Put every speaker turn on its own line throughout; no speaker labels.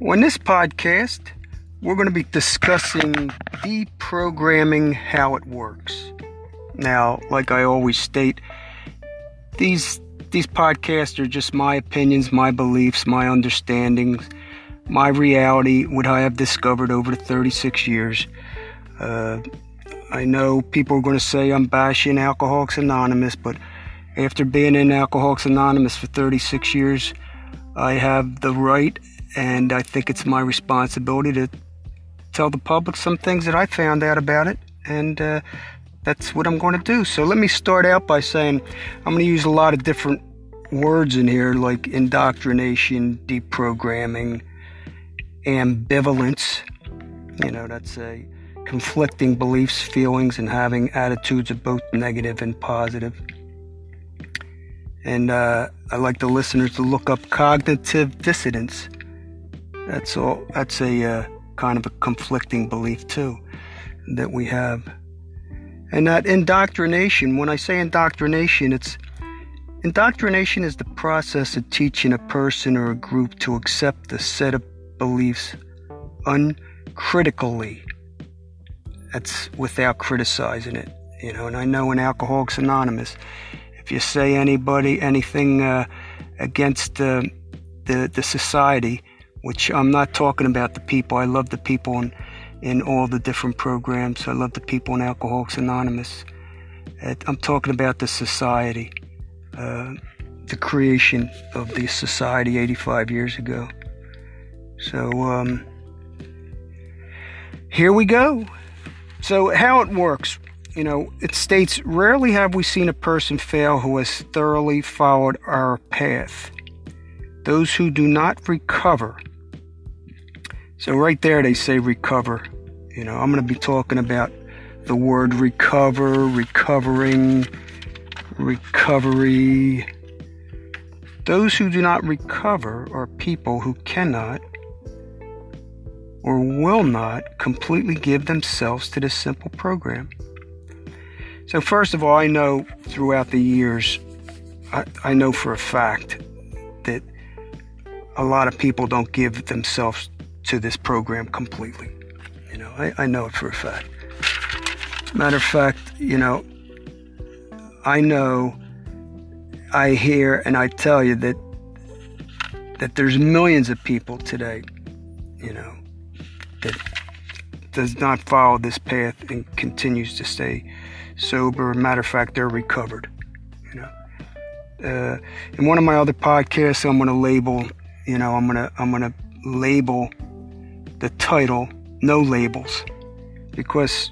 In this podcast, we're going to be discussing deprogramming how it works. Now, like I always state, these these podcasts are just my opinions, my beliefs, my understandings, my reality, what I have discovered over the 36 years. Uh, I know people are going to say I'm bashing Alcoholics Anonymous, but after being in Alcoholics Anonymous for 36 years, I have the right and I think it's my responsibility to tell the public some things that I found out about it, and uh, that's what I'm going to do. So let me start out by saying I'm going to use a lot of different words in here, like indoctrination, deprogramming, ambivalence. You know, that's a conflicting beliefs, feelings, and having attitudes of both negative and positive. And uh, I like the listeners to look up cognitive dissonance. That's all. That's a uh, kind of a conflicting belief too that we have. And that indoctrination. When I say indoctrination, it's indoctrination is the process of teaching a person or a group to accept a set of beliefs uncritically. That's without criticizing it, you know. And I know in Alcoholics Anonymous, if you say anybody anything uh, against uh, the the society, which I'm not talking about the people. I love the people in, in all the different programs. I love the people in Alcoholics Anonymous. I'm talking about the society, uh, the creation of the society 85 years ago. So, um, here we go. So, how it works, you know, it states rarely have we seen a person fail who has thoroughly followed our path. Those who do not recover so, right there, they say recover. You know, I'm going to be talking about the word recover, recovering, recovery. Those who do not recover are people who cannot or will not completely give themselves to this simple program. So, first of all, I know throughout the years, I, I know for a fact a lot of people don't give themselves to this program completely. You know, I, I know it for a fact. Matter of fact, you know, I know, I hear, and I tell you that that there's millions of people today, you know, that does not follow this path and continues to stay sober. Matter of fact, they're recovered. You know, uh, in one of my other podcasts, I'm going to label. You know, I'm gonna I'm gonna label the title No Labels because,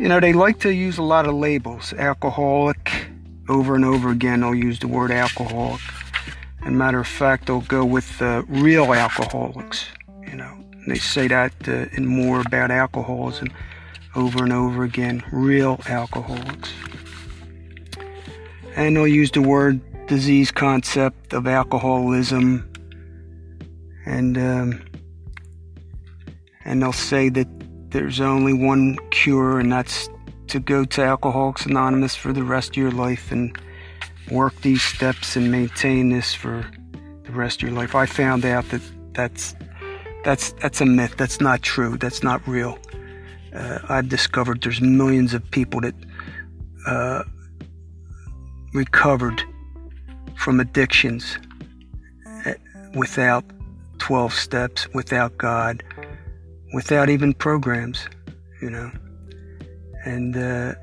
you know, they like to use a lot of labels. Alcoholic, over and over again, they'll use the word alcoholic. And matter of fact, they'll go with uh, real alcoholics, you know. They say that uh, in more about alcoholism over and over again, real alcoholics. And they'll use the word disease concept of alcoholism and um, and they'll say that there's only one cure, and that's to go to Alcoholics Anonymous for the rest of your life and work these steps and maintain this for the rest of your life. I found out that that's that's that's a myth. That's not true. That's not real. Uh, I've discovered there's millions of people that uh, recovered from addictions uh, without 12 steps, without God, without even programs, you know. And uh,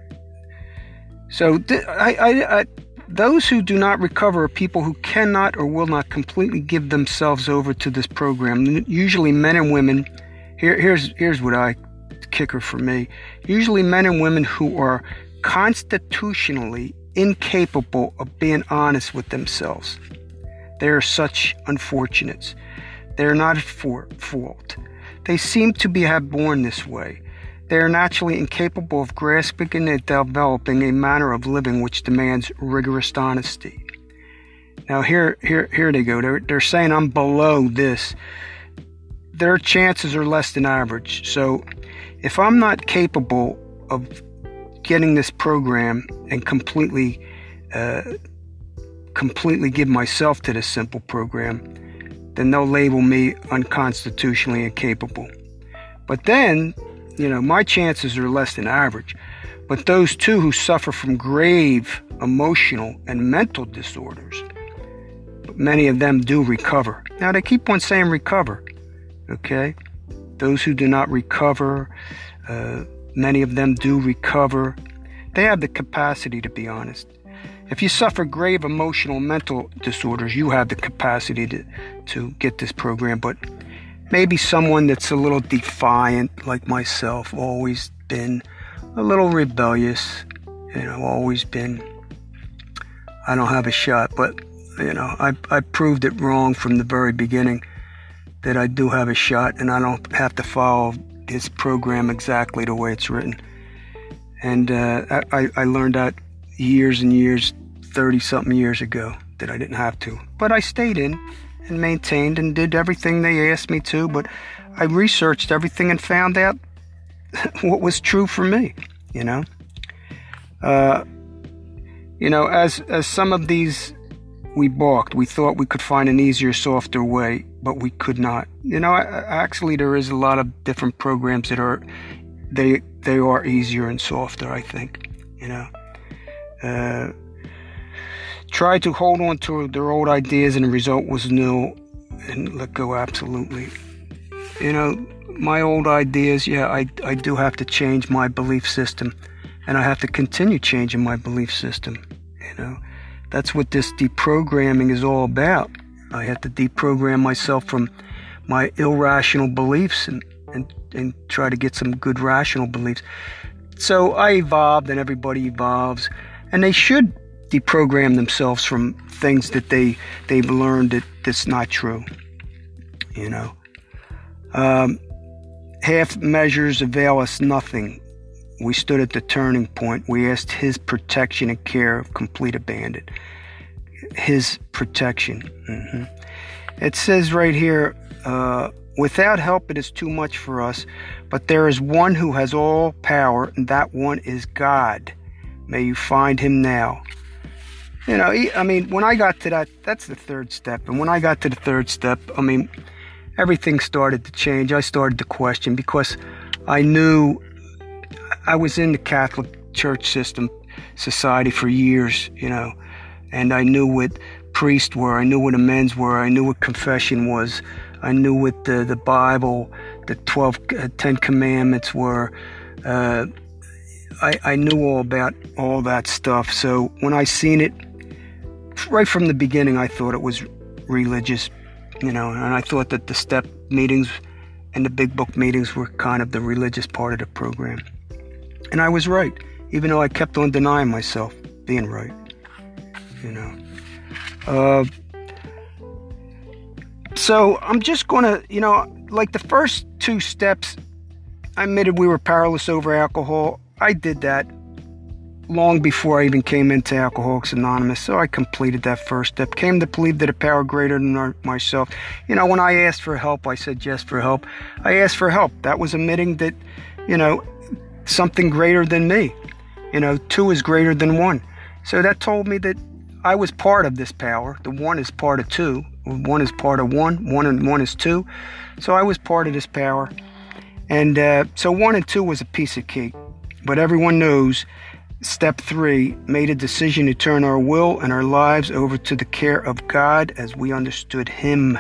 so th- I, I, I, those who do not recover are people who cannot or will not completely give themselves over to this program. Usually, men and women. Here, here's here's what I kicker for me. Usually, men and women who are constitutionally incapable of being honest with themselves. They are such unfortunates. They are not at fault. They seem to be born this way. They are naturally incapable of grasping and developing a manner of living which demands rigorous honesty. Now here here here they go. They're they're saying I'm below this. Their chances are less than average. So if I'm not capable of getting this program and completely uh, completely give myself to this simple program, then they'll label me unconstitutionally incapable. But then, you know, my chances are less than average. But those two who suffer from grave emotional and mental disorders, many of them do recover. Now, they keep on saying recover, okay? Those who do not recover, uh, many of them do recover. They have the capacity, to be honest. If you suffer grave emotional mental disorders, you have the capacity to, to get this program. But maybe someone that's a little defiant, like myself, always been a little rebellious, you know, always been, I don't have a shot. But, you know, I, I proved it wrong from the very beginning that I do have a shot and I don't have to follow this program exactly the way it's written. And uh, I, I learned that years and years 30 something years ago that I didn't have to. But I stayed in and maintained and did everything they asked me to. But I researched everything and found out what was true for me, you know. Uh, you know, as, as some of these we balked, we thought we could find an easier, softer way, but we could not. You know, actually, there is a lot of different programs that are they they are easier and softer. I think, you know. Uh, tried to hold on to their old ideas and the result was nil and let go absolutely. You know, my old ideas, yeah, I, I do have to change my belief system and I have to continue changing my belief system. You know, that's what this deprogramming is all about. I have to deprogram myself from my irrational beliefs and, and, and try to get some good rational beliefs. So I evolved and everybody evolves and they should deprogram themselves from things that they they've learned that that's not true. You know, um, half measures avail us nothing. We stood at the turning point. We asked His protection and care of complete abandon. His protection. Mm-hmm. It says right here. Uh, Without help, it is too much for us, but there is one who has all power, and that one is God. May you find him now. You know, I mean, when I got to that, that's the third step. And when I got to the third step, I mean, everything started to change. I started to question because I knew I was in the Catholic Church system, society for years, you know, and I knew what priests were. I knew what amends were. I knew what confession was. I knew what the, the Bible, the 12, uh, 10 commandments were. Uh, I, I knew all about all that stuff. So when I seen it, right from the beginning, I thought it was religious, you know, and I thought that the step meetings and the big book meetings were kind of the religious part of the program. And I was right, even though I kept on denying myself being right, you know. Uh, so I'm just going to, you know, like the first two steps, I admitted we were powerless over alcohol. I did that long before I even came into Alcoholics Anonymous. So I completed that first step. Came to believe that a power greater than myself. You know, when I asked for help, I said yes for help. I asked for help. That was admitting that, you know, something greater than me. You know, two is greater than one. So that told me that I was part of this power. The one is part of two. One is part of one. One and one is two. So I was part of this power. And uh, so one and two was a piece of cake. But everyone knows Step three made a decision to turn our will and our lives over to the care of God as we understood Him.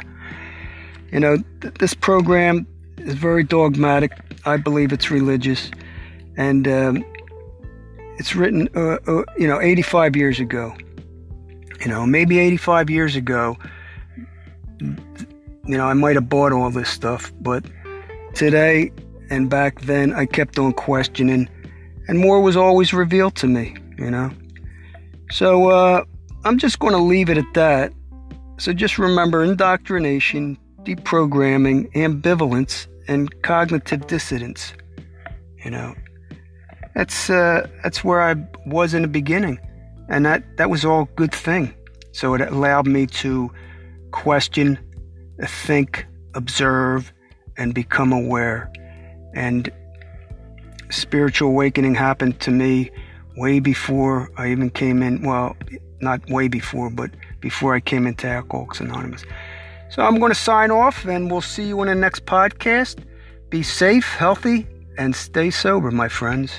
You know, th- this program is very dogmatic. I believe it's religious. And um, it's written, uh, uh, you know, 85 years ago. You know, maybe 85 years ago, you know, I might have bought all this stuff, but today and back then, I kept on questioning and more was always revealed to me, you know. So uh, I'm just going to leave it at that. So just remember indoctrination, deprogramming, ambivalence, and cognitive dissidence. You know, that's uh, that's where I was in the beginning, and that that was all good thing. So it allowed me to question, think, observe, and become aware. And spiritual awakening happened to me way before I even came in. Well, not way before, but before I came into Alcoholics Anonymous. So I'm going to sign off and we'll see you in the next podcast. Be safe, healthy, and stay sober, my friends.